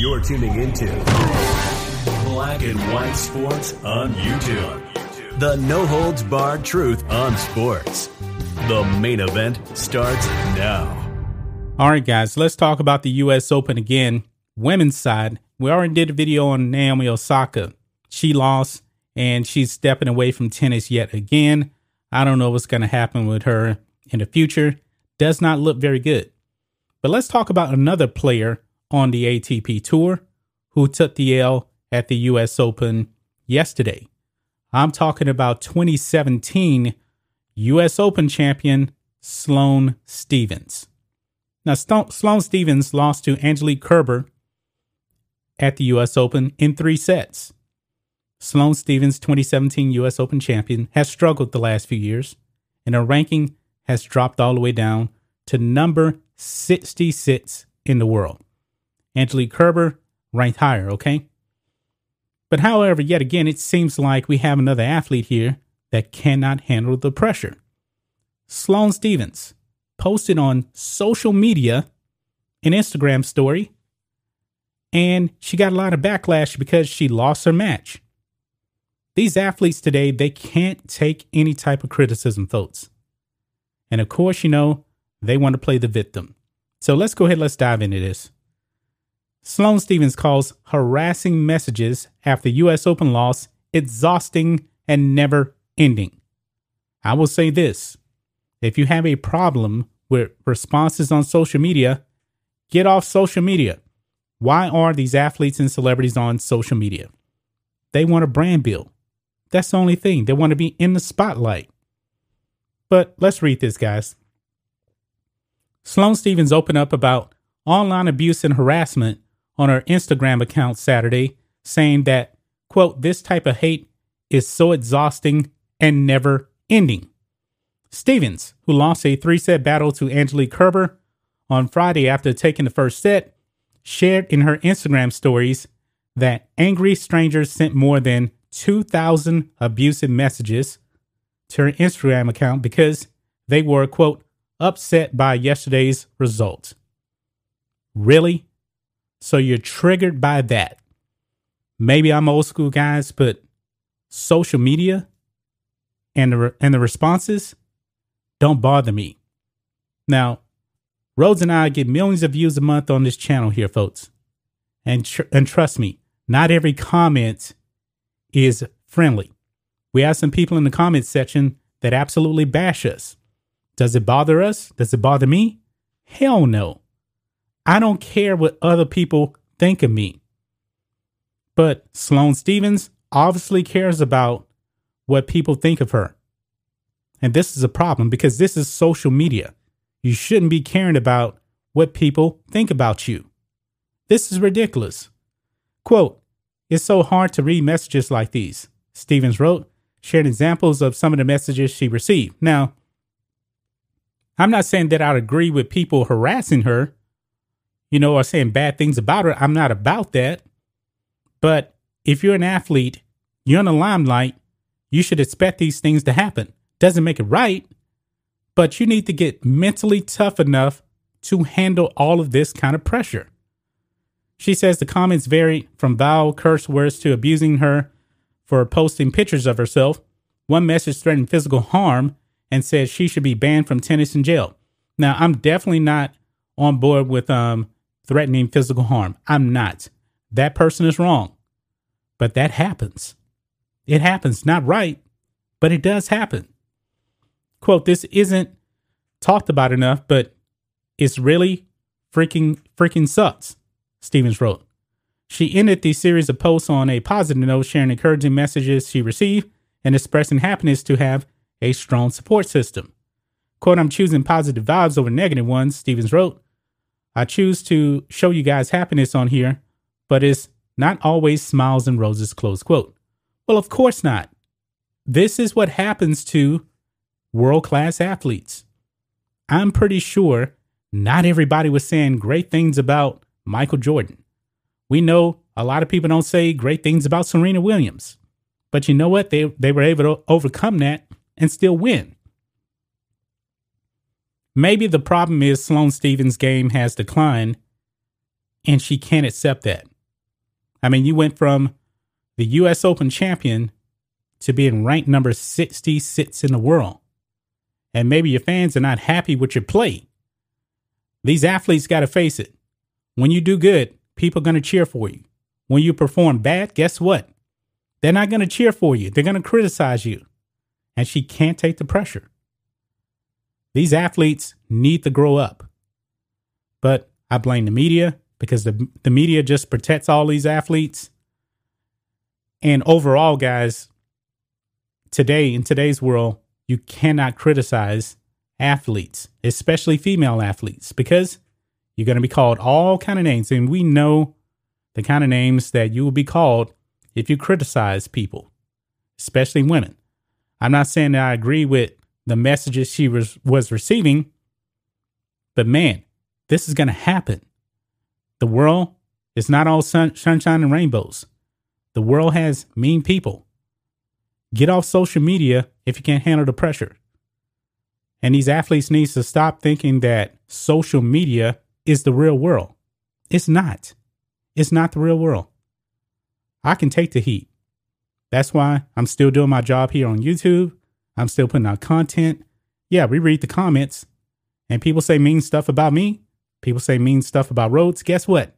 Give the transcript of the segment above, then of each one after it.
You're tuning into Black and White Sports on YouTube. The no holds barred truth on sports. The main event starts now. All right, guys, let's talk about the U.S. Open again. Women's side, we already did a video on Naomi Osaka. She lost and she's stepping away from tennis yet again. I don't know what's going to happen with her in the future. Does not look very good. But let's talk about another player on the ATP Tour who took the L at the US Open yesterday. I'm talking about 2017 US Open champion Sloane Stevens. Now, Sloane Stevens lost to Angelique Kerber at the US Open in three sets. Sloane Stevens, 2017 US Open champion, has struggled the last few years, and her ranking has dropped all the way down to number 66 in the world. Angelique Kerber ranked higher, okay? But however, yet again, it seems like we have another athlete here that cannot handle the pressure. Sloane Stevens posted on social media an Instagram story, and she got a lot of backlash because she lost her match. These athletes today, they can't take any type of criticism, folks. And of course, you know, they want to play the victim. So let's go ahead, let's dive into this. Sloane Stevens calls harassing messages after US Open loss exhausting and never ending. I will say this if you have a problem with responses on social media, get off social media. Why are these athletes and celebrities on social media? They want a brand build. That's the only thing. They want to be in the spotlight. But let's read this, guys. Sloane Stevens opened up about online abuse and harassment on her Instagram account Saturday, saying that, quote, this type of hate is so exhausting and never ending. Stevens, who lost a three set battle to Angelique Kerber on Friday after taking the first set, shared in her Instagram stories that angry strangers sent more than 2,000 abusive messages to her Instagram account because they were, quote, upset by yesterday's result. Really? So you're triggered by that. Maybe I'm old school, guys, but social media and the, re- and the responses don't bother me. Now, Rhodes and I get millions of views a month on this channel here, folks. And, tr- and trust me, not every comment is friendly. We have some people in the comments section that absolutely bash us. Does it bother us? Does it bother me? Hell no. I don't care what other people think of me. But Sloane Stevens obviously cares about what people think of her. And this is a problem because this is social media. You shouldn't be caring about what people think about you. This is ridiculous. Quote, it's so hard to read messages like these, Stevens wrote, sharing examples of some of the messages she received. Now, I'm not saying that I'd agree with people harassing her, you know, or saying bad things about her. I'm not about that. But if you're an athlete, you're in the limelight, you should expect these things to happen. Doesn't make it right, but you need to get mentally tough enough to handle all of this kind of pressure. She says the comments vary from vile curse words to abusing her for posting pictures of herself. One message threatened physical harm and said she should be banned from tennis and jail. Now, I'm definitely not on board with um, threatening physical harm. I'm not. That person is wrong. But that happens. It happens. Not right, but it does happen quote, this isn't talked about enough, but it's really freaking, freaking sucks, Stevens wrote. She ended the series of posts on a positive note, sharing encouraging messages she received and expressing happiness to have a strong support system. Quote, I'm choosing positive vibes over negative ones, Stevens wrote. I choose to show you guys happiness on here, but it's not always smiles and roses, close quote. Well, of course not. This is what happens to world class athletes. I'm pretty sure not everybody was saying great things about Michael Jordan. We know a lot of people don't say great things about Serena Williams. But you know what? They they were able to overcome that and still win. Maybe the problem is Sloane Stevens' game has declined and she can't accept that. I mean, you went from the US Open champion to being ranked number 66 in the world. And maybe your fans are not happy with your play. These athletes got to face it. When you do good, people are going to cheer for you. When you perform bad, guess what? They're not going to cheer for you. They're going to criticize you. And she can't take the pressure. These athletes need to grow up. But I blame the media because the, the media just protects all these athletes. And overall, guys, today, in today's world, you cannot criticize athletes, especially female athletes, because you're going to be called all kind of names. And we know the kind of names that you will be called if you criticize people, especially women. I'm not saying that I agree with the messages she was, was receiving, but man, this is going to happen. The world is not all sun, sunshine and rainbows. The world has mean people. Get off social media if you can't handle the pressure. And these athletes need to stop thinking that social media is the real world. It's not. It's not the real world. I can take the heat. That's why I'm still doing my job here on YouTube. I'm still putting out content. Yeah, we read the comments and people say mean stuff about me. People say mean stuff about Rhodes. Guess what?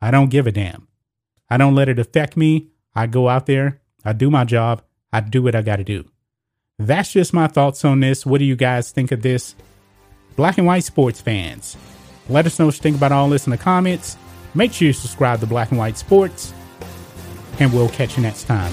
I don't give a damn. I don't let it affect me. I go out there, I do my job, I do what I got to do. That's just my thoughts on this. What do you guys think of this? Black and white sports fans, let us know what you think about all this in the comments. Make sure you subscribe to Black and White Sports and we'll catch you next time.